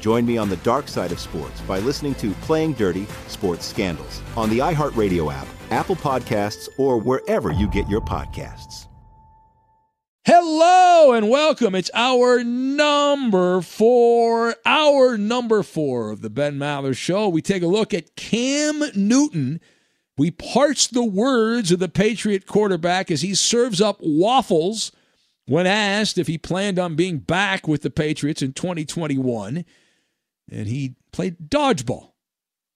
Join me on the dark side of sports by listening to Playing Dirty Sports Scandals on the iHeartRadio app, Apple Podcasts, or wherever you get your podcasts. Hello and welcome. It's hour number four, hour number four of the Ben Maller Show. We take a look at Cam Newton. We parse the words of the Patriot quarterback as he serves up waffles when asked if he planned on being back with the Patriots in 2021. And he played dodgeball.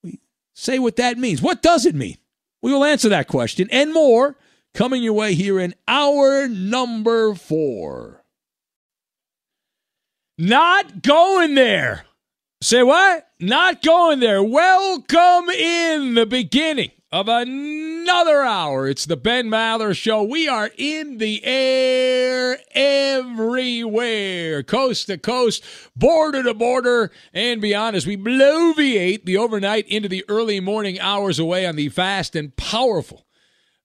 We say what that means. What does it mean? We will answer that question and more coming your way here in hour number four. Not going there. Say what? Not going there. Welcome in the beginning of another hour. It's the Ben Maller Show. We are in the air everywhere, coast to coast, border to border, and beyond as we bloviate the overnight into the early morning hours away on the fast and powerful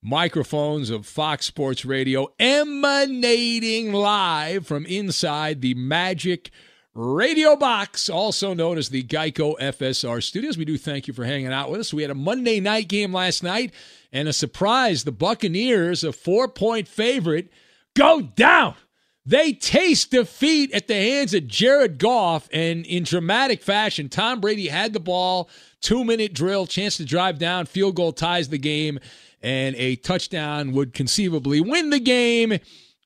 microphones of Fox Sports Radio emanating live from inside the Magic Radio Box, also known as the Geico FSR Studios. We do thank you for hanging out with us. We had a Monday night game last night and a surprise. The Buccaneers, a four point favorite, go down. They taste defeat at the hands of Jared Goff, and in dramatic fashion, Tom Brady had the ball, two minute drill, chance to drive down, field goal ties the game, and a touchdown would conceivably win the game.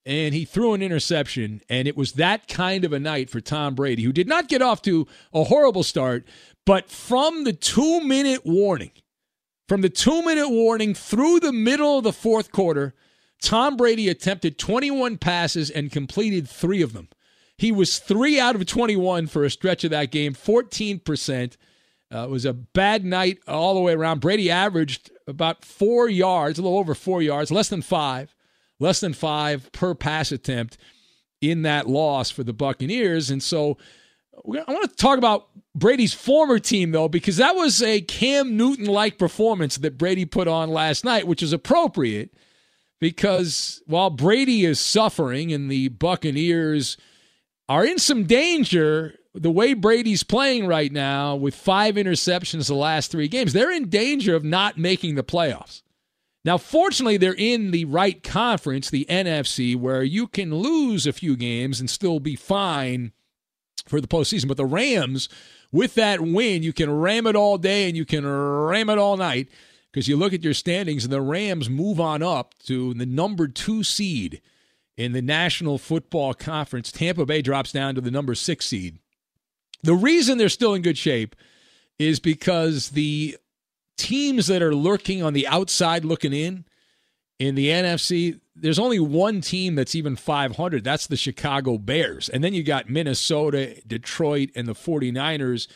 And he threw an interception, and it was that kind of a night for Tom Brady, who did not get off to a horrible start, but from the two minute warning, from the two minute warning through the middle of the fourth quarter, Tom Brady attempted 21 passes and completed three of them. He was three out of 21 for a stretch of that game, 14%. Uh, it was a bad night all the way around. Brady averaged about four yards, a little over four yards, less than five, less than five per pass attempt in that loss for the Buccaneers. And so I want to talk about Brady's former team, though, because that was a Cam Newton like performance that Brady put on last night, which is appropriate because while Brady is suffering and the Buccaneers are in some danger, the way Brady's playing right now with five interceptions the last three games, they're in danger of not making the playoffs. Now, fortunately, they're in the right conference, the NFC, where you can lose a few games and still be fine for the postseason. But the Rams, with that win, you can ram it all day and you can ram it all night because you look at your standings and the Rams move on up to the number two seed in the National Football Conference. Tampa Bay drops down to the number six seed. The reason they're still in good shape is because the teams that are lurking on the outside looking in in the NFC, there's only one team that's even 500. That's the Chicago Bears. And then you got Minnesota, Detroit, and the 49ers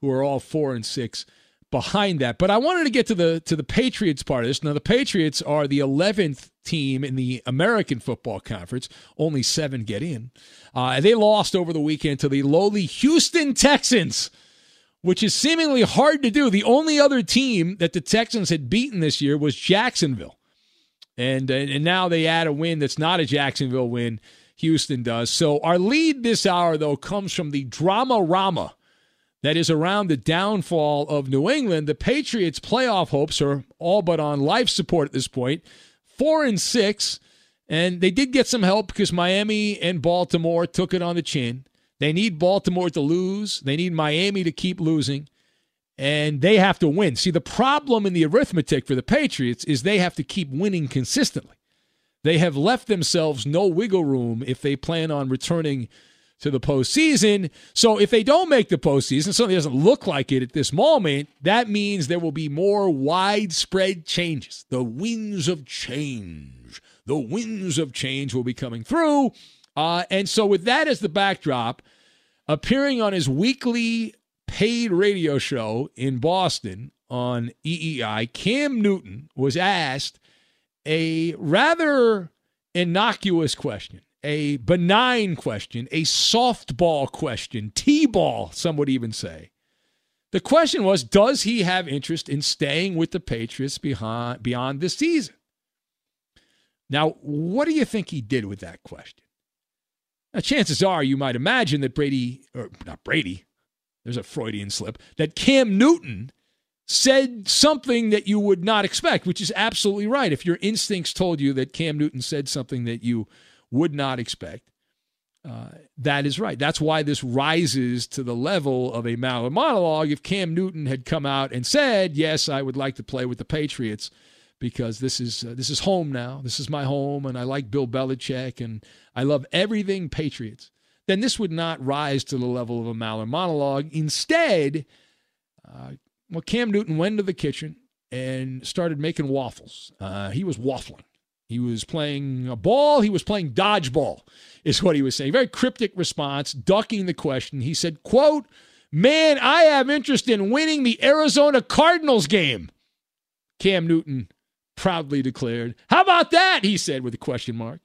who are all 4 and 6 behind that. But I wanted to get to the to the Patriots part of this. Now the Patriots are the 11th team in the American Football Conference. Only 7 get in. Uh, they lost over the weekend to the lowly Houston Texans which is seemingly hard to do. The only other team that the Texans had beaten this year was Jacksonville. And, uh, and now they add a win that's not a Jacksonville win. Houston does. So our lead this hour, though, comes from the drama rama that is around the downfall of New England. The Patriots' playoff hopes are all but on life support at this point. Four and six, and they did get some help because Miami and Baltimore took it on the chin. They need Baltimore to lose. They need Miami to keep losing. And they have to win. See, the problem in the arithmetic for the Patriots is they have to keep winning consistently. They have left themselves no wiggle room if they plan on returning to the postseason. So if they don't make the postseason, something doesn't look like it at this moment, that means there will be more widespread changes. The winds of change. The winds of change will be coming through. Uh, and so, with that as the backdrop, appearing on his weekly paid radio show in Boston on EEI, Cam Newton was asked a rather innocuous question, a benign question, a softball question, T ball, some would even say. The question was Does he have interest in staying with the Patriots behind, beyond this season? Now, what do you think he did with that question? Now, chances are you might imagine that Brady, or not Brady, there's a Freudian slip, that Cam Newton said something that you would not expect, which is absolutely right. If your instincts told you that Cam Newton said something that you would not expect, uh, that is right. That's why this rises to the level of a monologue. If Cam Newton had come out and said, "Yes, I would like to play with the Patriots," because this is uh, this is home now. This is my home, and I like Bill Belichick, and I love everything Patriots. Then this would not rise to the level of a Maller monologue. Instead, uh, well, Cam Newton went to the kitchen and started making waffles. Uh, he was waffling. He was playing a ball. He was playing dodgeball, is what he was saying. Very cryptic response, ducking the question. He said, "quote Man, I have interest in winning the Arizona Cardinals game." Cam Newton proudly declared. How about that? He said with a question mark.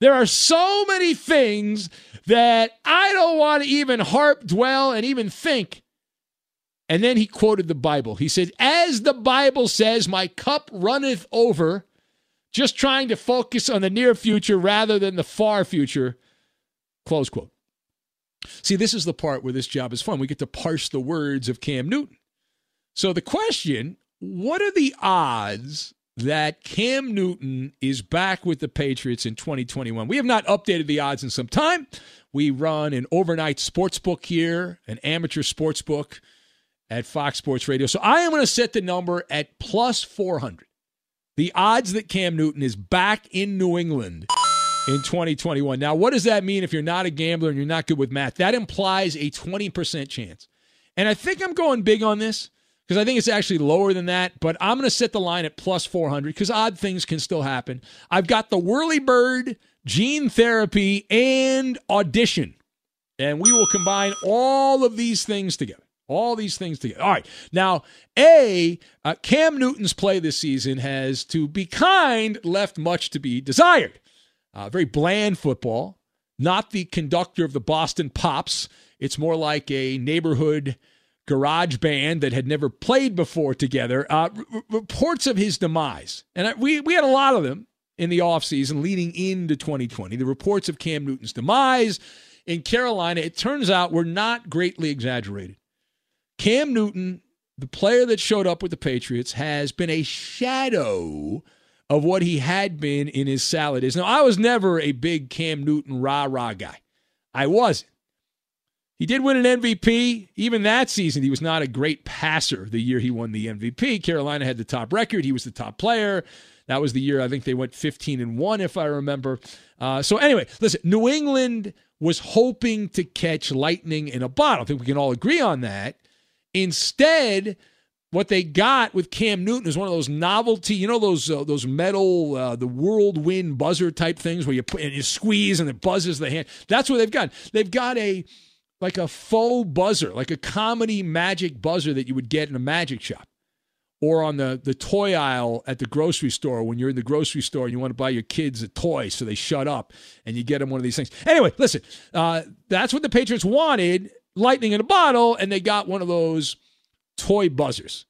There are so many things that I don't want to even harp, dwell, and even think. And then he quoted the Bible. He said, As the Bible says, my cup runneth over, just trying to focus on the near future rather than the far future. Close quote. See, this is the part where this job is fun. We get to parse the words of Cam Newton. So the question what are the odds that Cam Newton is back with the Patriots in 2021. We have not updated the odds in some time. We run an overnight sports book here, an amateur sports book at Fox Sports Radio. So I am going to set the number at plus 400. The odds that Cam Newton is back in New England in 2021. Now, what does that mean if you're not a gambler and you're not good with math? That implies a 20% chance. And I think I'm going big on this because I think it's actually lower than that. But I'm going to set the line at plus 400 because odd things can still happen. I've got the Whirly Bird, gene therapy, and audition. And we will combine all of these things together. All these things together. All right. Now, A, uh, Cam Newton's play this season has, to be kind, left much to be desired. Uh, very bland football, not the conductor of the Boston Pops It's more like a neighborhood garage band that had never played before together. Uh, r- reports of his demise, and I, we we had a lot of them in the offseason leading into 2020. The reports of Cam Newton's demise in Carolina, it turns out, were not greatly exaggerated. Cam Newton, the player that showed up with the Patriots, has been a shadow of what he had been in his salad days. Now, I was never a big Cam Newton rah rah guy. I wasn't. He did win an MVP. Even that season, he was not a great passer the year he won the MVP. Carolina had the top record. He was the top player. That was the year I think they went 15 and 1, if I remember. Uh, so, anyway, listen, New England was hoping to catch lightning in a bottle. I think we can all agree on that. Instead, what they got with Cam Newton is one of those novelty, you know, those uh, those metal, uh, the whirlwind buzzer type things where you put and you squeeze and it buzzes the hand. That's what they've got. They've got a like a faux buzzer, like a comedy magic buzzer that you would get in a magic shop or on the, the toy aisle at the grocery store when you're in the grocery store and you want to buy your kids a toy so they shut up and you get them one of these things. Anyway, listen, uh, that's what the Patriots wanted lightning in a bottle, and they got one of those toy buzzers.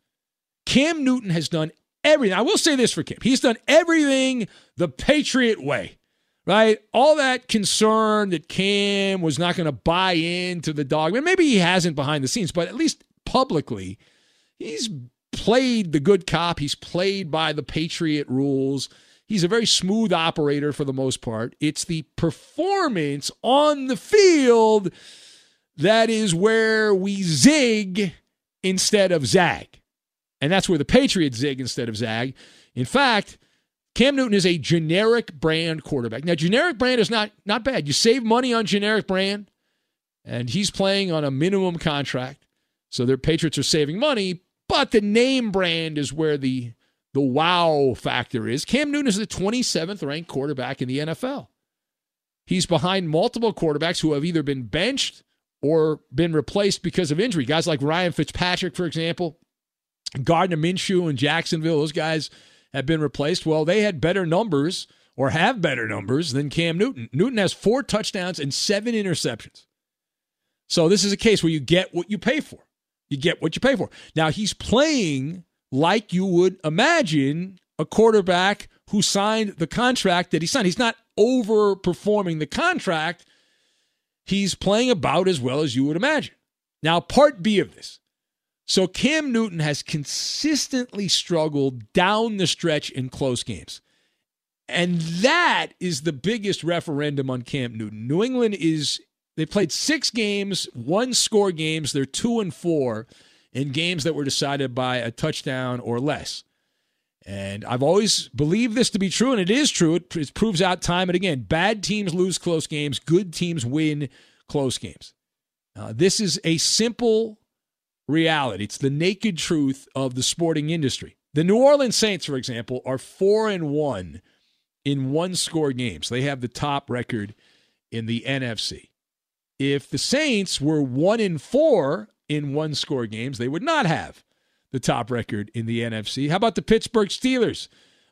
Cam Newton has done everything. I will say this for Cam he's done everything the Patriot way. Right? All that concern that Cam was not going to buy into the dog. Maybe he hasn't behind the scenes, but at least publicly, he's played the good cop. He's played by the Patriot rules. He's a very smooth operator for the most part. It's the performance on the field that is where we zig instead of zag. And that's where the Patriots zig instead of zag. In fact, Cam Newton is a generic brand quarterback. Now, generic brand is not not bad. You save money on generic brand, and he's playing on a minimum contract. So their Patriots are saving money, but the name brand is where the the wow factor is. Cam Newton is the 27th ranked quarterback in the NFL. He's behind multiple quarterbacks who have either been benched or been replaced because of injury. Guys like Ryan Fitzpatrick, for example, Gardner Minshew in Jacksonville, those guys have been replaced. Well, they had better numbers or have better numbers than Cam Newton. Newton has four touchdowns and seven interceptions. So this is a case where you get what you pay for. You get what you pay for. Now he's playing like you would imagine a quarterback who signed the contract that he signed. He's not overperforming the contract. He's playing about as well as you would imagine. Now, part B of this. So Cam Newton has consistently struggled down the stretch in close games. And that is the biggest referendum on Cam Newton. New England is they played 6 games, one score games, they're 2 and 4 in games that were decided by a touchdown or less. And I've always believed this to be true, and it is true. It, it, proves out time and again. Bad teams lose close games, good teams win close games. Uh, this is a simple reality. It's the naked truth of the sporting industry. The New Orleans Saints, for example, are four and one in one score games. They have the top record in the NFC. If the Saints were one and four in one score games, they would not have the top record in the NFC. How about the Pittsburgh Steelers?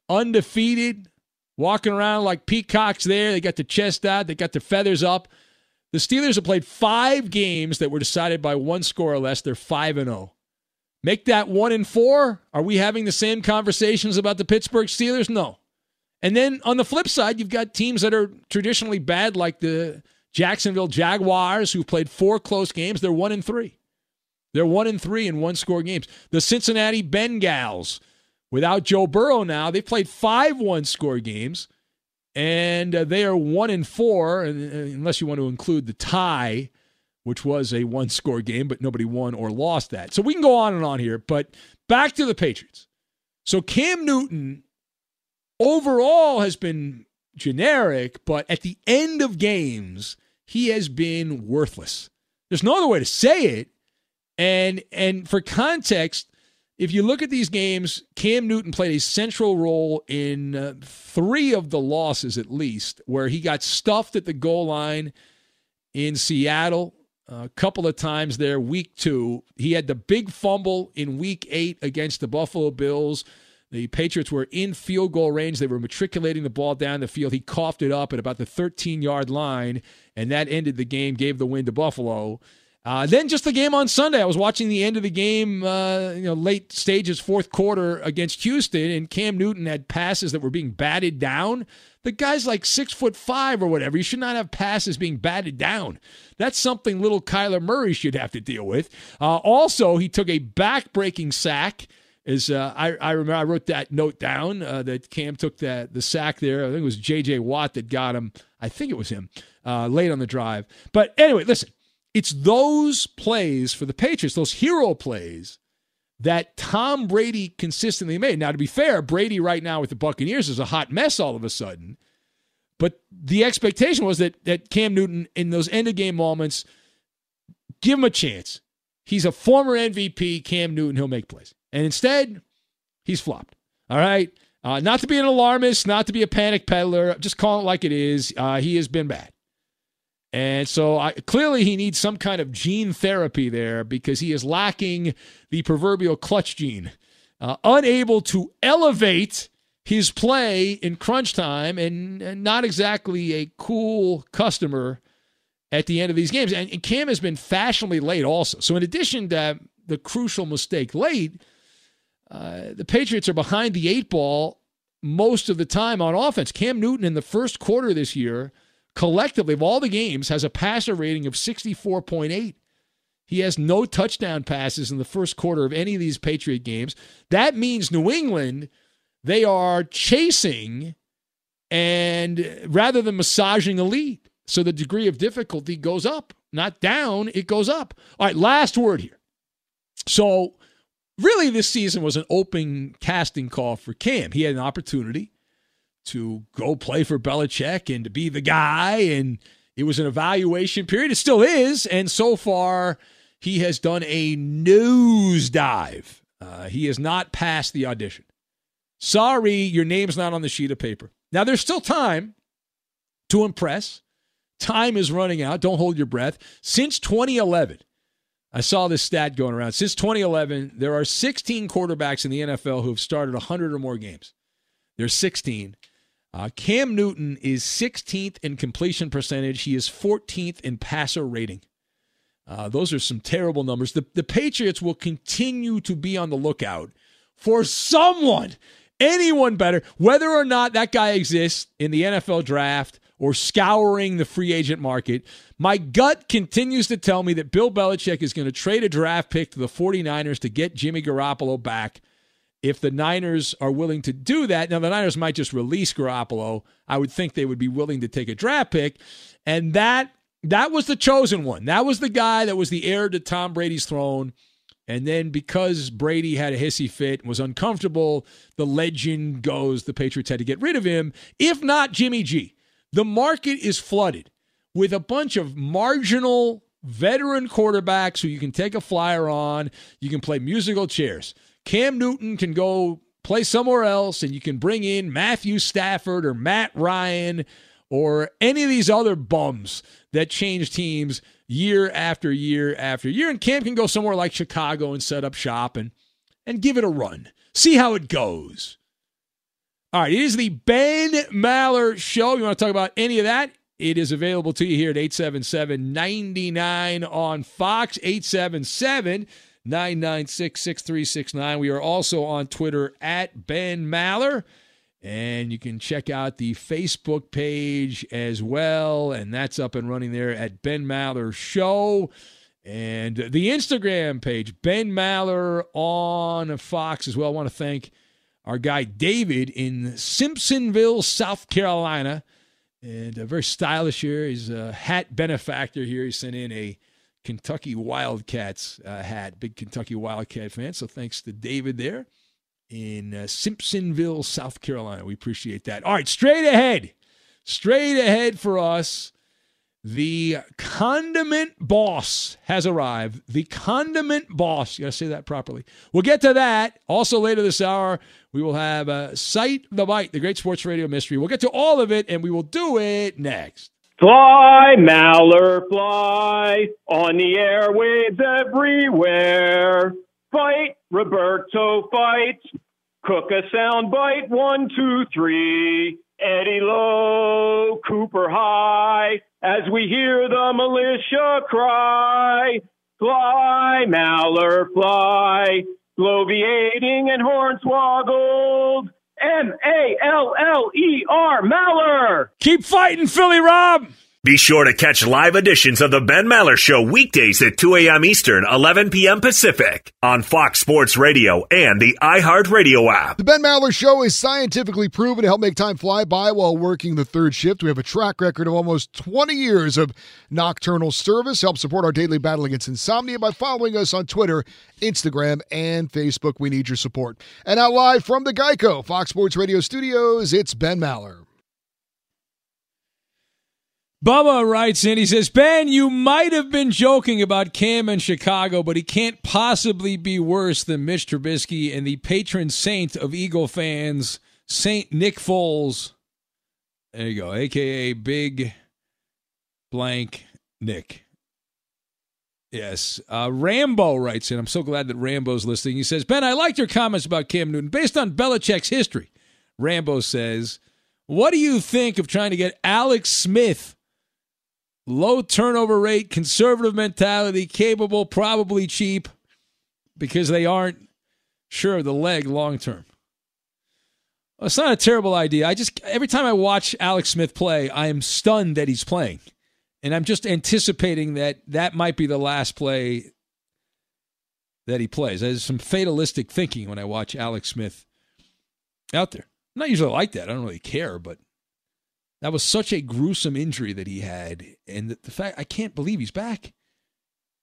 Undefeated, walking around like peacocks there. They got the chest out, they got their feathers up. The Steelers have played five games that were decided by one score or less. They're 5 and 0. Make that 1 and 4. Are we having the same conversations about the Pittsburgh Steelers? No. And then on the flip side, you've got teams that are traditionally bad, like the Jacksonville Jaguars, who've played four close games. They're 1 and 3. They're 1 and 3 in one score games. The Cincinnati Bengals, without Joe Burrow now, they've played five one score games and uh, they are one and four, uh, unless you want to include the tie, which was a one score game, but nobody won or lost that. So we can go on and on here, but back to the Patriots. So Cam Newton overall has been generic, but at the end of games, he has been worthless. There's no other way to say it. And and for context, if you look at these games, Cam Newton played a central role in uh, three of the losses, at least, where he got stuffed at the goal line in Seattle. A couple of times there, week two. He had the big fumble in week eight against the Buffalo Bills. The Patriots were in field goal range. They were matriculating the ball down the field. He coughed it up at about the 13 yard line, and that ended the game, gave the win to Buffalo. Uh, then just the game on Sunday. I was watching the end of the game, uh, you know, late stages, fourth quarter against Houston, and Cam Newton had passes that were being batted down. The guy's like six foot five or whatever. You should not have passes being batted down. That's something little Kyler Murray should have to deal with. Uh, also, he took a back-breaking sack. Is uh, I, I remember I wrote that note down uh, that Cam took that the sack there. I think it was J.J. Watt that got him. I think it was him uh, late on the drive. But anyway, listen it's those plays for the Patriots, those hero plays that Tom Brady consistently made. Now, to be fair, Brady right now with the Buccaneers is a hot mess all of a sudden. But the expectation was that that Cam Newton in those end of game moments, give him a chance. He's a former MVP, Cam Newton. He'll make plays. And instead, he's flopped. All right. Uh, not to be an alarmist, not to be a panic peddler, just call it like it is. Uh, he has been bad. And so I, clearly he needs some kind of gene therapy there because he is lacking the proverbial clutch gene, uh, unable to elevate his play in crunch time and, and, not exactly a cool customer at the end of these games. And, and Cam has been fashionably late also. So in addition to the crucial mistake late, uh, the Patriots are behind the eight ball most of the time on offense. Cam Newton in the first quarter this year – collectively of all the games has a passer rating of 64.8. He has no touchdown passes in the first quarter of any of these Patriot games. That means New England, they are chasing and rather than massaging a lead. So the degree of difficulty goes up, not down, it goes up. All right, last word here. So really this season was an open casting call for Cam. He had an opportunity to go play for Belichick and to be the guy. And it was an evaluation period. It still is. And so far, he has done a nosedive. Uh, he has not passed the audition. Sorry, your name's not on the sheet of paper. Now, there's still time to impress. Time is running out. Don't hold your breath. Since 2011, I saw this stat going around. Since 2011, there are 16 quarterbacks in the NFL who have started 100 or more games. There's 16. Uh, Cam Newton is 16th in completion percentage. He is 14th in passer rating. Uh, those are some terrible numbers. The, the Patriots will continue to be on the lookout for someone, anyone better, whether or not that guy exists in the NFL draft or scouring the free agent market. My gut continues to tell me that Bill Belichick is going to trade a draft pick to the 49ers to get Jimmy Garoppolo back if the Niners are willing to do that, now the Niners might just release Garoppolo. I would think they would be willing to take a draft pick, and that that was the chosen one. That was the guy that was the heir to Tom Brady's throne. And then because Brady had a hissy fit and was uncomfortable, the legend goes the Patriots had to get rid of him. If not Jimmy G, the market is flooded with a bunch of marginal veteran quarterbacks who you can take a flyer on. You can play musical chairs. Cam Newton can go play somewhere else and you can bring in Matthew Stafford or Matt Ryan or any of these other bums that change teams year after year after year. And Cam can go somewhere like Chicago and set up shop and, and give it a run. See how it goes. All right, it is the Ben Maller Show. You want to talk about any of that? It is available to you here at 877 99 on Fox. 877 996 6369. We are also on Twitter at Ben Maller. And you can check out the Facebook page as well. And that's up and running there at Ben Maller Show. And the Instagram page, Ben Maller on Fox as well. I want to thank our guy David in Simpsonville, South Carolina. And uh, very stylish here. He's a hat benefactor here. He sent in a Kentucky Wildcats uh, hat. Big Kentucky Wildcat fan. So thanks to David there in uh, Simpsonville, South Carolina. We appreciate that. All right, straight ahead. Straight ahead for us. The condiment boss has arrived. The condiment boss. You got to say that properly. We'll get to that. Also, later this hour, we will have uh, Cite the Bite, the great sports radio mystery. We'll get to all of it, and we will do it next. Fly, Maller, fly on the airwaves everywhere. Fight, Roberto, fight. Cook a sound bite, one, two, three. Eddie Low, Cooper High, as we hear the militia cry. Fly, Maller, fly. Bloviating and hornswoggled. M A L L E R, Maller. Keep fighting, Philly Rob. Be sure to catch live editions of The Ben Maller Show weekdays at 2 a.m. Eastern, 11 p.m. Pacific on Fox Sports Radio and the iHeartRadio app. The Ben Maller Show is scientifically proven to help make time fly by while working the third shift. We have a track record of almost 20 years of nocturnal service. Help support our daily battle against insomnia by following us on Twitter, Instagram, and Facebook. We need your support. And now live from the Geico Fox Sports Radio studios, it's Ben Maller. Bubba writes in, he says, Ben, you might have been joking about Cam in Chicago, but he can't possibly be worse than Mitch Trubisky and the patron saint of Eagle fans, Saint Nick Foles. There you go, aka Big Blank Nick. Yes. Uh, Rambo writes in, I'm so glad that Rambo's listening. He says, Ben, I liked your comments about Cam Newton. Based on Belichick's history, Rambo says, What do you think of trying to get Alex Smith? Low turnover rate, conservative mentality, capable, probably cheap, because they aren't sure of the leg long term. Well, it's not a terrible idea. I just every time I watch Alex Smith play, I am stunned that he's playing, and I'm just anticipating that that might be the last play that he plays. There's some fatalistic thinking when I watch Alex Smith out there. I'm not usually like that. I don't really care, but that was such a gruesome injury that he had, and the, the fact I can't believe he's back.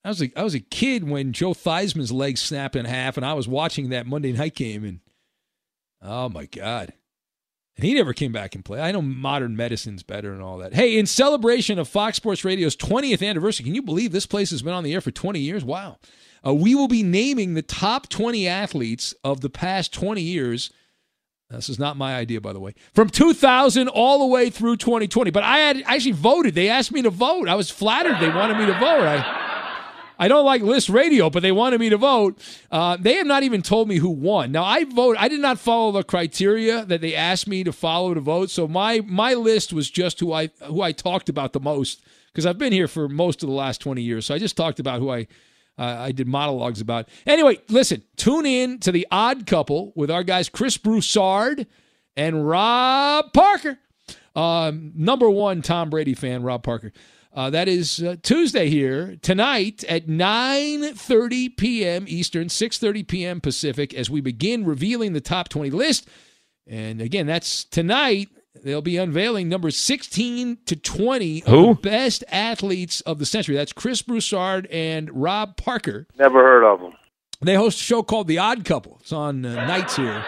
I was a, I was a kid when Joe Theismann's leg snapped in half, and I was watching that Monday night game, and oh my god, and he never came back and played. I know modern medicine's better and all that. Hey, in celebration of Fox Sports Radio's 20th anniversary, can you believe this place has been on the air for 20 years? Wow. Uh, we will be naming the top 20 athletes of the past 20 years this is not my idea, by the way. From 2000 all the way through 2020. But I had actually voted. They asked me to vote. I was flattered they wanted me to vote. I, I don't like list radio, but they wanted me to vote. Uh, they have not even told me who won. Now I vote. I did not follow the criteria that they asked me to follow to vote. So my my list was just who I who I talked about the most because I've been here for most of the last 20 years. So I just talked about who I uh, I did monologues about. Anyway, listen, tune in to the Odd Couple with our guys Chris Broussard and Rob Parker. Um, number one Tom Brady fan, Rob Parker. Uh, that is uh, Tuesday here tonight at 9:30 p.m. Eastern, 6:30 p.m. Pacific, as we begin revealing the top 20 list. And again, that's tonight They'll be unveiling number 16 to 20 Who? of the best athletes of the century. That's Chris Broussard and Rob Parker. Never heard of them. They host a show called The Odd Couple. It's on uh, nights here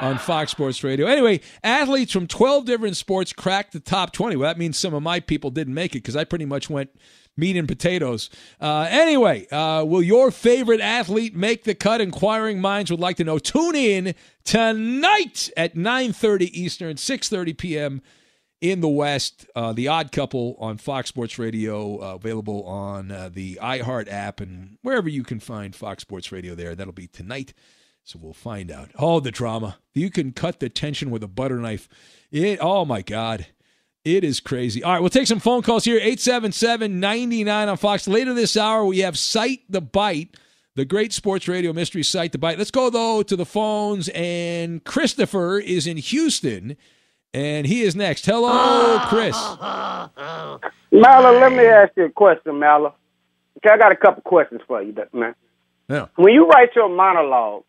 on Fox Sports Radio. Anyway, athletes from 12 different sports cracked the top 20. Well, that means some of my people didn't make it because I pretty much went meat and potatoes. Uh, anyway, uh, will your favorite athlete make the cut? Inquiring minds would like to know. Tune in tonight at 9.30 Eastern, 6.30 p.m. in the West. Uh, the Odd Couple on Fox Sports Radio, uh, available on uh, the iHeart app and wherever you can find Fox Sports Radio there. That'll be tonight. So we'll find out. Oh, the drama. You can cut the tension with a butter knife. It, oh, my God. It is crazy. All right, we'll take some phone calls here. 877 99 on Fox. Later this hour, we have Cite the Bite, the great sports radio mystery Cite the Bite. Let's go, though, to the phones. And Christopher is in Houston, and he is next. Hello, Chris. Mala, let me ask you a question, Mala. Okay, I got a couple questions for you, man. Yeah. When you write your monologue,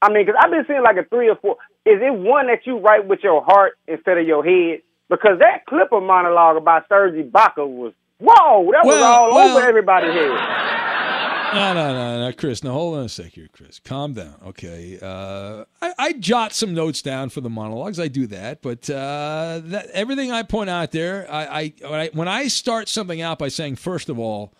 I mean, because I've been seeing like a three or four. Is it one that you write with your heart instead of your head? Because that clip of monologue about Serge Ibaka was whoa, that was Well, all well- over everybody's head. No, no, no, no, Chris. Now hold on a sec here, Chris. Calm down, okay? Uh, I, I jot some notes down for the monologues. I do that, but uh, that, everything I point out there, I, I, when I when I start something out by saying, first of all,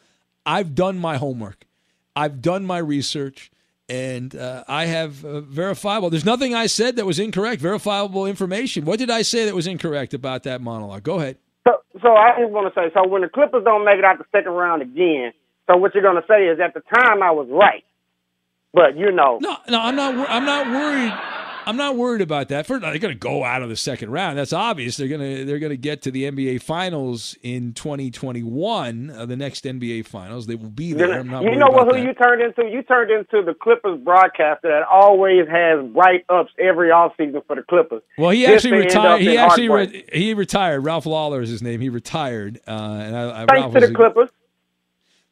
I've done my homework, I've done my research, and uh, I have uh, verifiable. There's nothing I said that was incorrect. Verifiable information. What did I say that was incorrect about that monologue? Go ahead. So, so I just want to say, so when the Clippers don't make it out the second round again, so what you're going to say is at the time I was right, but you know, No, no, I'm not. I'm not worried. I'm not worried about that. First, they're going to go out of the second round. That's obvious. They're going to they're going to get to the NBA Finals in 2021, uh, the next NBA Finals. They will be there. I'm not you know what? Who that. you turned into? You turned into the Clippers broadcaster that always has write ups every offseason for the Clippers. Well, he Just actually to end up retired. He actually re- he retired. Ralph Lawler is his name. He retired, uh, and I, I, Thanks Ralph to the a- Clippers.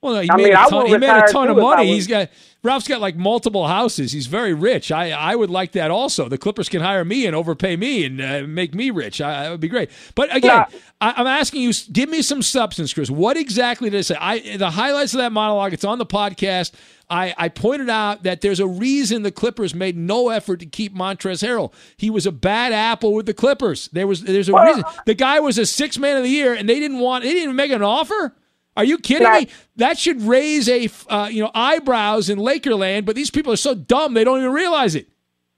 Well, no, he I made mean, a ton. He made a ton of too if I money. was- He's got Ralph's got like multiple houses. He's very rich. I I would like that also. The Clippers can hire me and overpay me and uh, make me rich. I, that would be great. But again, I, I'm asking you, give me some substance, Chris. What exactly did I say? I the highlights of that monologue. It's on the podcast. I, I pointed out that there's a reason the Clippers made no effort to keep Montrezl Harrell. He was a bad apple with the Clippers. There was there's a reason. The guy was a six man of the year, and they didn't want. They didn't even make an offer. Are you kidding me? That should raise a uh, you know eyebrows in Lakerland. But these people are so dumb they don't even realize it.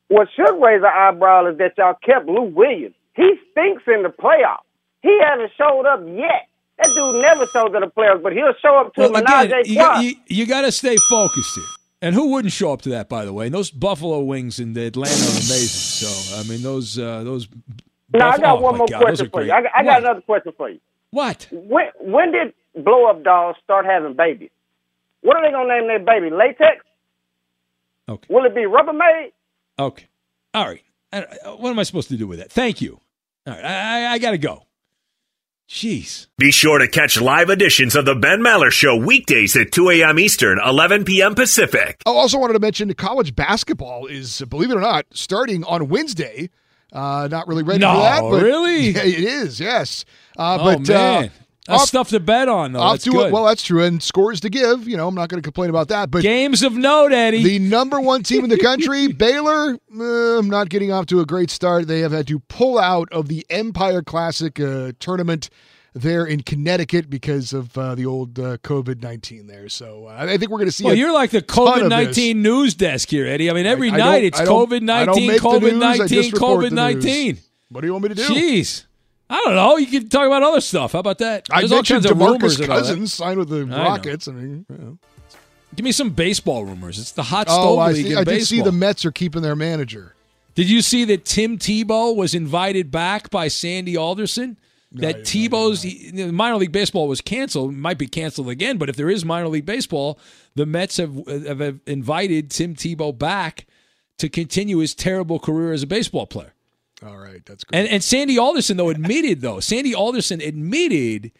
What should raise an eyebrow is that y'all kept Lou Williams. He stinks in the playoffs. He hasn't showed up yet. That dude never shows up to the playoffs, but he'll show up to Well, again, you, trois. you, you got to stay focused here. And who wouldn't show up to that, by the way? And those Buffalo wings in the Atlanta are amazing. So I mean, those uh, those. Now I got oh, one more God, question for you. I got, I got another question for you. What? When when did blow up dolls start having babies? What are they gonna name their baby? Latex? Okay. Will it be Rubbermaid? Okay. All right. I- I- What am I supposed to do with that? Thank you. All right. I, I, I got to go. Jeez. Be sure to catch live editions of the Ben Maller Show weekdays at 2 a.m. Eastern, 11 p.m. Pacific. I also wanted to mention college basketball is, believe it or not, starting on Wednesday. Uh, not really ready No, for that. But really? Yeah, it is, yes. Uh, oh, but, man. Uh, That's off- stuff to bet on, though. off That's to good. it. Well, that's true. And scores to give. You know, I'm not going to complain about that. But games of note, Eddie. The number one team in the country, Baylor. uh, I'm not getting off to a great start. They have had to pull out of the Empire Classic uh, tournament there in Connecticut because of uh, the old uh, COVID 19 there. So uh, I think we're going to see. Well, you're like the COVID nineteen news desk here, Eddie. I mean, every I- I night it's COVID nineteen, COVID nineteen, COVID nineteen. What do you want me to do? Jeez. I don't know. You can talk about other stuff. How about that? I There's all mentioned kinds of rumors DeMarcus about that. Cousins signed with the I know. Rockets. I mean, you know. Give me some baseball rumors. It's the hot oh, stove I, league see, I did see the Mets are keeping their manager. Did you see that Tim Tebow was invited back by Sandy Alderson? That Tebow's he- minor league baseball was canceled, might be canceled again. But if there is minor league baseball, the Mets have, have invited Tim Tebow back to continue his terrible career as a baseball player. All right, that's good. And, and Sandy Alderson though admitted though Sandy Alderson admitted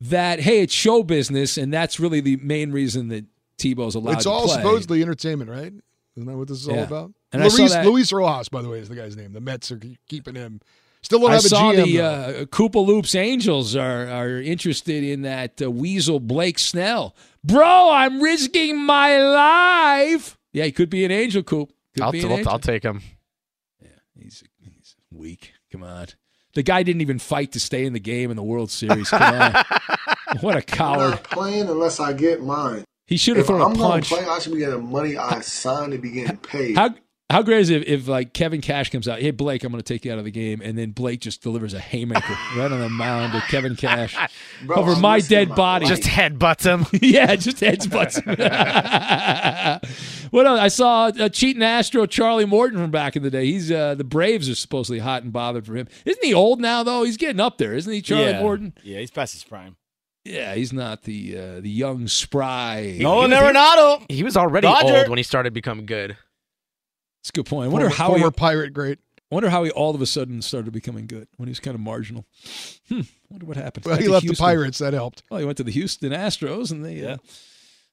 that hey it's show business and that's really the main reason that Tebow's allowed. It's to all play. supposedly entertainment, right? Isn't that what this is all about? And I saw Luis, that- Luis Rojas, by the way, is the guy's name. The Mets are keeping him. Still don't I have a saw GM. the though. uh, Koopa Loops Angels are are interested in that uh, Weasel Blake Snell. Bro, I'm risking my life. Yeah, he could be an Angel Coop. Could I'll, be an angel. I'll take him. Weak. Come on. The guy didn't even fight to stay in the game in the World Series. Come on. what a I'm coward. not playing unless I get mine. He should have thrown I'm a gonna punch. play, I should be getting money I signed to be getting paid. How how great is it if, if like Kevin Cash comes out, hey Blake, I'm going to take you out of the game, and then Blake just delivers a haymaker right on the mound to Kevin Cash Bro, over I'm my dead body. life. Just headbutts him. yeah, just headbutts him. what else? I saw a cheating Astro Charlie Morton from back in the day. He's uh, the Braves are supposedly hot and bothered for him. Isn't he old now though? He's getting up there, isn't he, Charlie yeah. Morton? Yeah, he's past his prime. Yeah, he's not the uh, the young spry. Nolan Arenado. He was already Dodger. old when he started becoming good. That's a good point. I wonder former, how former he, pirate great. wonder how he all of a sudden started becoming good when he was kind of marginal. Hmm. Wonder what happened. Well, he left Houston. the Pirates. That helped. Well, he went to the Houston Astros, and they uh,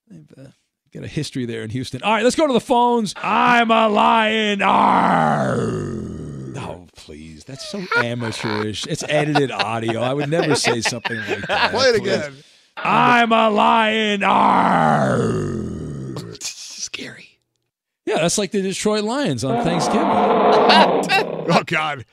they've uh, got a history there in Houston. All right, let's go to the phones. I'm a lion. Arr. Oh, please, that's so amateurish. It's edited audio. I would never say something like that. Play it please. again. I'm a lion. Arr. Scary. Yeah, that's like the Detroit Lions on Thanksgiving. oh God.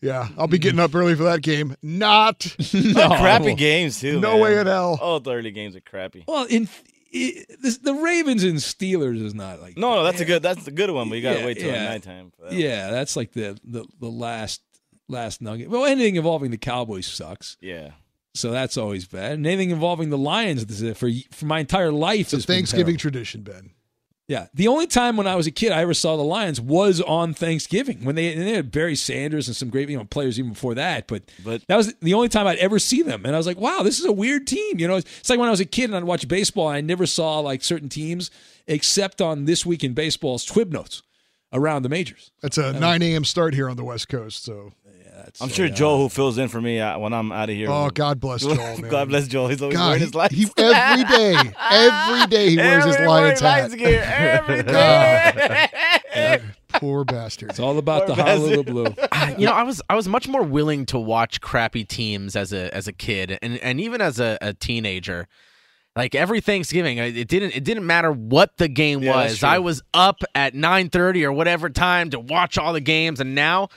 Yeah, I'll be getting up early for that game. Not. No. Crappy games too. No man. way in hell. All the early games are crappy. Well, in it, this, the Ravens and Steelers is not like No, no, that's a good. That's the good one. But you gotta Yeah, wait till yeah. nighttime. For that. Yeah, that's like the, the the last last nugget. Well, anything involving the Cowboys sucks. Yeah. So that's always bad. And anything involving the Lions for for my entire life It's a has been Thanksgiving tradition, Ben. Yeah, the only time when I was a kid I ever saw the Lions was on Thanksgiving when they, and they had Barry Sanders and some great you know players even before that. But, But- that was the only time I'd ever see them, and I was like, wow, this is a weird team. You know, it's like when I was a kid and I'd watch baseball, and I never saw like certain teams except on this week in baseball's Twib notes around the majors. It's a 9 a.m. start here on the West Coast, so. I'm sure Joe, who fills in for me uh, when I'm out of here. Oh, God bless Joel, man. God bless Joel. He's always God, wearing his lights. he- every day, every day he wears his Every Lions hat. Lions gear, every God. Poor bastard. It's all about the Honolulu blue. you know, I was I was much more willing to watch crappy teams as a as a kid and and even as a, a teenager. Like every Thanksgiving, it didn't it didn't matter what the game Yeah, was. I was up at nine thirty or whatever time to watch all the games, and now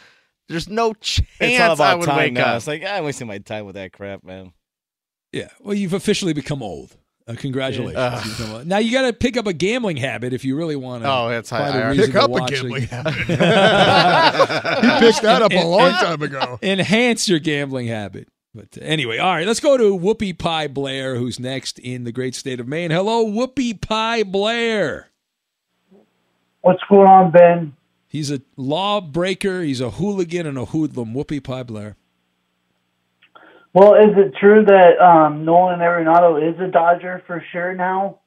there's no chance It's all I would time wake now. up. It's like I'm wasting my time with that crap, man. Yeah. Well, you've officially become old. Uh, congratulations. Yeah. You've become old. Now you got to pick up a gambling habit if you really want to. Oh, that's how find I- a I- reason Pick up a gambling the- habit. he picked that up a long and- time ago. Enhance your gambling habit. But uh, anyway, all right, let's go to Whoopi Pie Blair, who's next in the great state of Maine. Hello, Whoopi Pie Blair. What's going on, Ben? He's a lawbreaker. He's a hooligan and a hoodlum. Whoopi Pie Blair. Well, is it true that um, Nolan Arenado is a Dodger for sure now?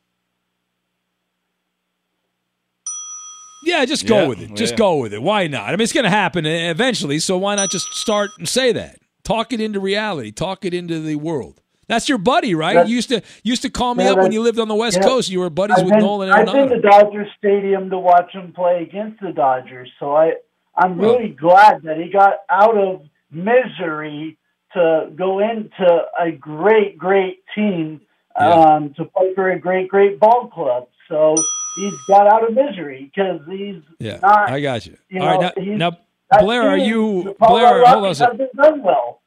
Yeah, just go Yeah, with it. Just yeah. go with it. Why not? I mean, it's going to happen eventually, so why not just start and say that? Talk it into reality. Talk it into the world. That's your buddy, right? That- you used to used to call me up when you lived on the West yeah. Coast. You were buddies I've with been, Nolan I've been to Dodger Stadium to watch him play against the Dodgers, so I I'm Well- really glad that he got out of misery to go into a great, great team Yeah. um, to play for a great, great ball club. So he's got out of misery because he's Yeah, not. I got you. you All right, know, now, now Blair, are you Blair? Hold on a second. done well.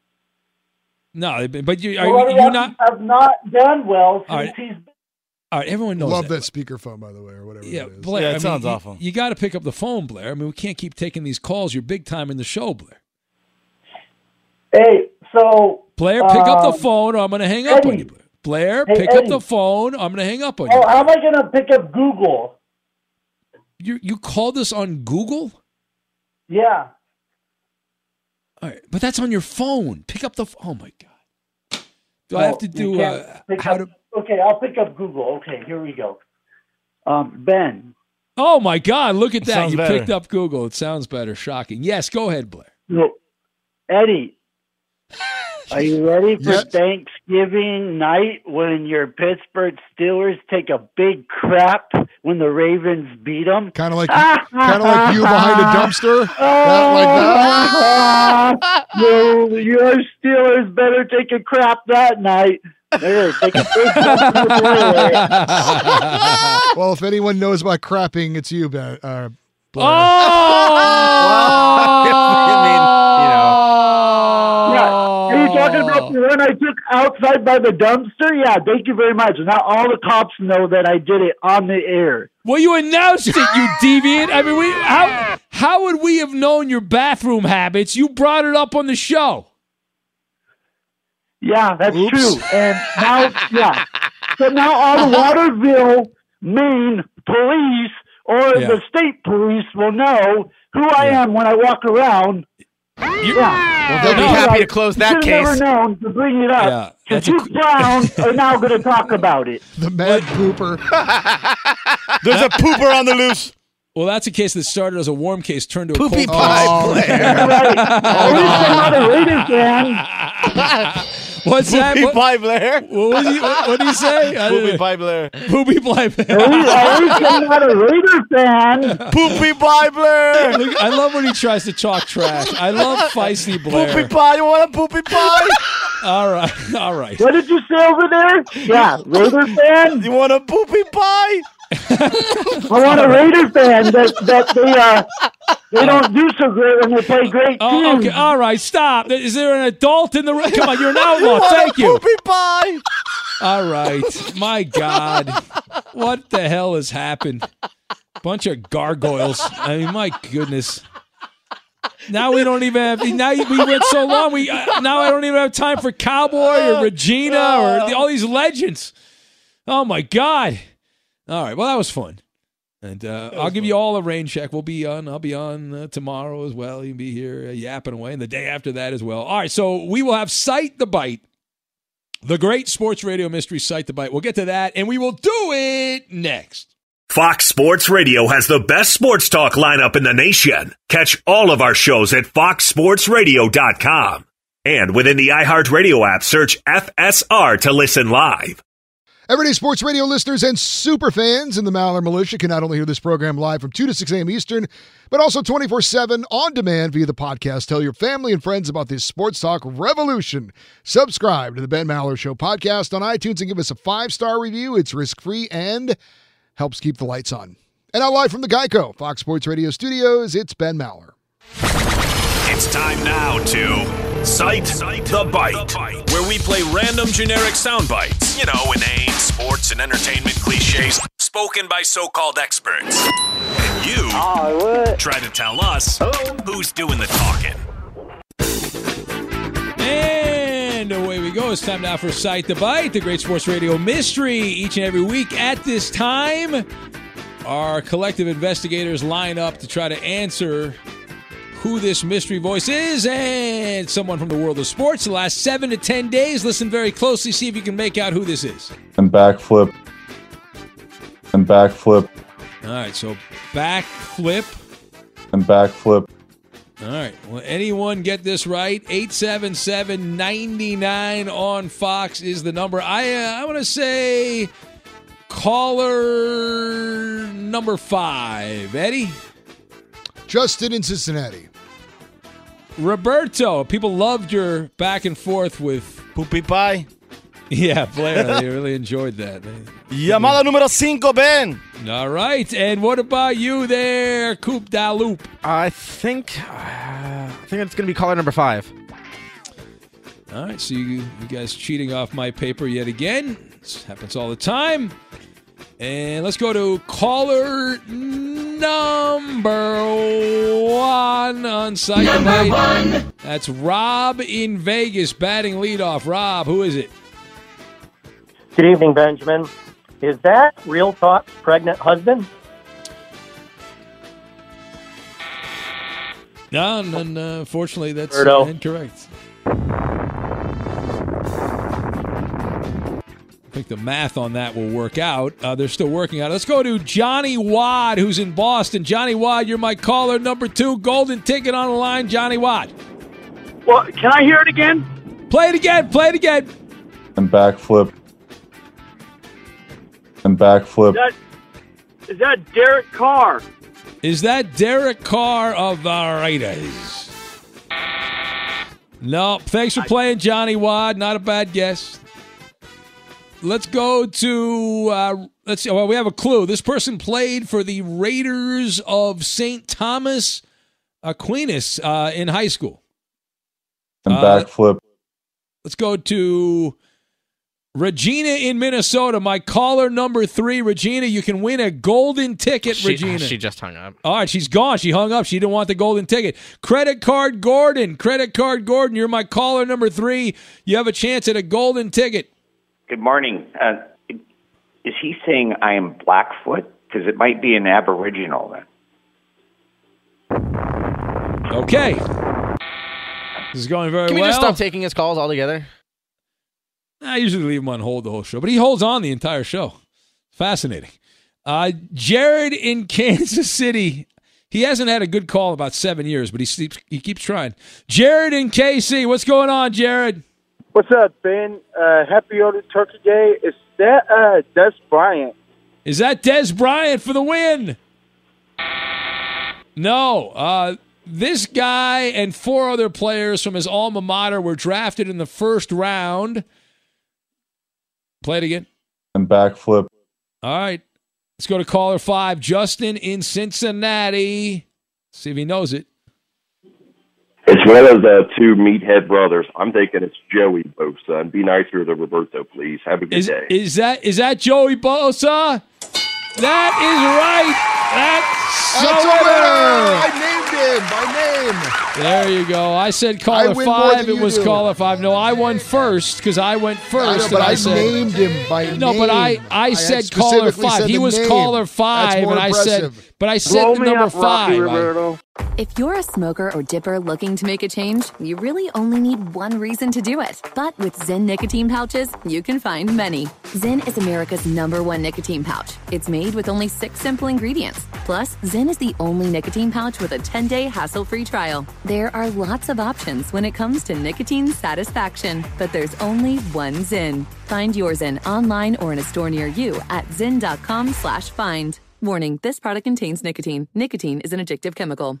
No, but you are Colorado you, you not? Have not done well since All right. he's All right, everyone knows Love that. that speakerphone, by the way, or whatever Yeah, it is. Blair. Yeah, it I mean, sounds you, awful. You got to pick up the phone, Blair. I mean, we can't keep taking these calls. You're big time in the show, Blair. Hey, so Blair, pick up the um, phone, or I'm going to hang up on you. Blair. Blair, Hey, pick up the phone. I'm going to hang up on you. Oh, how am I going to pick up Google? You you called us on Google? Yeah. All right, but that's on your phone. Pick up the. F- oh my god! Do I have to do can't uh, how up- to? Okay, I'll pick up Google. Okay, here we go. Um, Ben, Oh my god! Look at that! Sounds You better. picked up Google. It sounds better. Shocking. Yes, go ahead, Blair. no, Eddie, are you ready for Yes. Thanksgiving night when your Pittsburgh Steelers take a big crap when the Ravens beat them? Kind of like, kind of like you behind a dumpster. That, like that. your, your Steelers better take a crap that night. They're gonna take a big crap in the toilet. Well, if anyone knows about crapping, it's you, Ben. Uh, Blair. Yeah. Talking about oh. the one I took outside by the dumpster? Yeah, thank you very much. Now all the cops know that I did it on the air. Well, you announced it, you deviant. I mean, we how how would we have known your bathroom habits? You brought it up on the show. Yeah, that's Oops. true. And now, yeah. So now all the Waterville, Maine police or Yeah. the state police will know who I am when I walk around. You- yeah. Well, they'll be You happy guys to close that case. never known to bring it Yeah, up. that's Because a- you clowns are now going to talk about it. the mad pooper. There's a pooper on the loose. Well, that's a case that started as a warm case, turned to a Poopy cold pie. Oh, Right. At least I'm not a Raiders fan. Case. What's that? Poopy What, pie Blair. what was he? What, what did he say? Poopy pie Blair. Poopy pie. At least, at least I'm not a Raiders fan. Poopy pie Blair. Look, I love when he tries to talk trash. I love feisty Blair. Poopy pie. You want a poopy pie? All right, all right. What did you say over there? Yeah, Raiders fan. You want a poopy pie? I want a Raider fan that that they uh they don't do so great when they play great Oh, teams. okay, all right, stop. Is there an adult in the room? Come on, you're an outlaw. Thank you. Poopy pie. All right. My God. What the hell has happened? Bunch of gargoyles. I mean, my goodness. Now we don't even have. Now we went so long. We uh, now I don't even have time for Cowboy or Regina or the, all these legends. Oh my God! All right, well that was fun. And uh, I'll give you all a rain check. We'll be on. I'll be on uh, tomorrow as well. You'll be here uh, yapping away, and the day after that as well. All right, so we will have Cite the Bite, the great sports radio mystery Cite the Bite. We'll get to that, and we will do it next. Fox Sports Radio has the best sports talk lineup in the nation. Catch all of our shows at foxsportsradio.com. And within the iHeartRadio app, search FSR to listen live. Everyday Sports Radio listeners and super fans in the Maller Militia can not only hear this program live from 2 to 6 a.m. Eastern, but also 24 7 on demand via the podcast. Tell your family and friends about this sports talk revolution. Subscribe to the Ben Maller Show podcast on iTunes and give us a five star review. It's risk free and helps keep the lights on. And now, live from the Geico Fox Sports Radio studios, it's Ben Maller. It's time now to Cite the Bite, where we play random generic sound bites. You know, inane sports and entertainment cliches spoken by so called experts. And you try to tell us who's doing the talking. And away we go. It's time now for Cite the Bite, the great sports radio mystery. Each and every week at this time, our collective investigators line up to try to answer who this mystery voice is and someone from the world of sports. The last seven to ten days, listen very closely, see if you can make out who this is. And backflip. And backflip. All right, so backflip. And backflip. All right. Will anyone get this right? 877 99 on Fox is the number. I, uh, I want to say caller number five. Eddie? Justin in Cincinnati. Roberto. People loved your back and forth with Poopy Pie. Yeah, Blair. they really enjoyed that. Llamada número 5, Ben. All right. And what about you there, Coop da Loop? I think uh, I think it's going to be caller number five. All right, so you, you guys cheating off my paper yet again. This happens all the time. And let's go to caller number one on site. Number tonight. one. That's Rob in Vegas batting leadoff. Rob, who is it? Good evening, Benjamin. Is that Real Talk's pregnant husband? No, no, no unfortunately, that's Birdo. incorrect. I think the math on that will work out. Uh, they're still working on it. Let's go to Johnny Wad, who's in Boston. Johnny Wad, you're my caller number two. Golden ticket on the line, Johnny Wad. Well, can I hear it again? Play it again. Play it again. And backflip. And backflip. Is that, is that Derek Carr? Is that Derek Carr of the Raiders? No. Thanks for playing, Johnny Wad. Not a bad guess. Let's go to uh, let's see. Well, we have a clue. This person played for the Raiders of St. Thomas Aquinas uh, in high school. And Uh, backflip. Let's go to Regina in Minnesota. My caller number three, Regina. You can win a golden ticket, She, Regina. she just hung up. All right, she's gone. She hung up. She didn't want the golden ticket. Credit card Gordon. Credit card Gordon. You're my caller number three. You have a chance at a golden ticket. Good morning. Uh, is he saying I am Blackfoot? Because it might be an Aboriginal then. Okay. This is going very well. Can we well. just stop taking his calls altogether? I usually leave him on hold the whole show, but he holds on the entire show. Fascinating. Uh, Jared in Kansas City. He hasn't had a good call in about seven years, but he keeps, he keeps trying. Jared in KC. What's going on, Jared? What's up, Ben? Uh, happy early Turkey Day. Is that uh, Dez Bryant? Is that Dez Bryant for the win? No. Uh, this guy and four other players from his alma mater were drafted in the first round. Play it again. And backflip. All right. Let's go to caller five. Justin in Cincinnati. See if he knows it. It's one of the two meathead brothers. I'm thinking it's Joey Bosa. And be nicer to Roberto, please. Have a good Is, day. is that is that Joey Bosa? That is right. That's, That's a a winner. winner. I named him by name. There you go. I said caller win more five. It was do. caller five. No, I won first because I went first. I know, and but I, said, named him by name. No, but I, I, said caller five. said he was name. caller five, more and I said, but I said the number five. I- If you're a smoker or dipper looking to make a change, you really only need one reason to do it. But with ZYN nicotine pouches, you can find many. ZYN is America's number one nicotine pouch. It's made with only six simple ingredients. Plus, ZYN is the only nicotine pouch with a 10 day hassle free trial. There are lots of options when it comes to nicotine satisfaction, but there's only one ZYN. Find your ZYN online or in a store near you at zyn.com slash find. Warning, this product contains nicotine. Nicotine is an addictive chemical.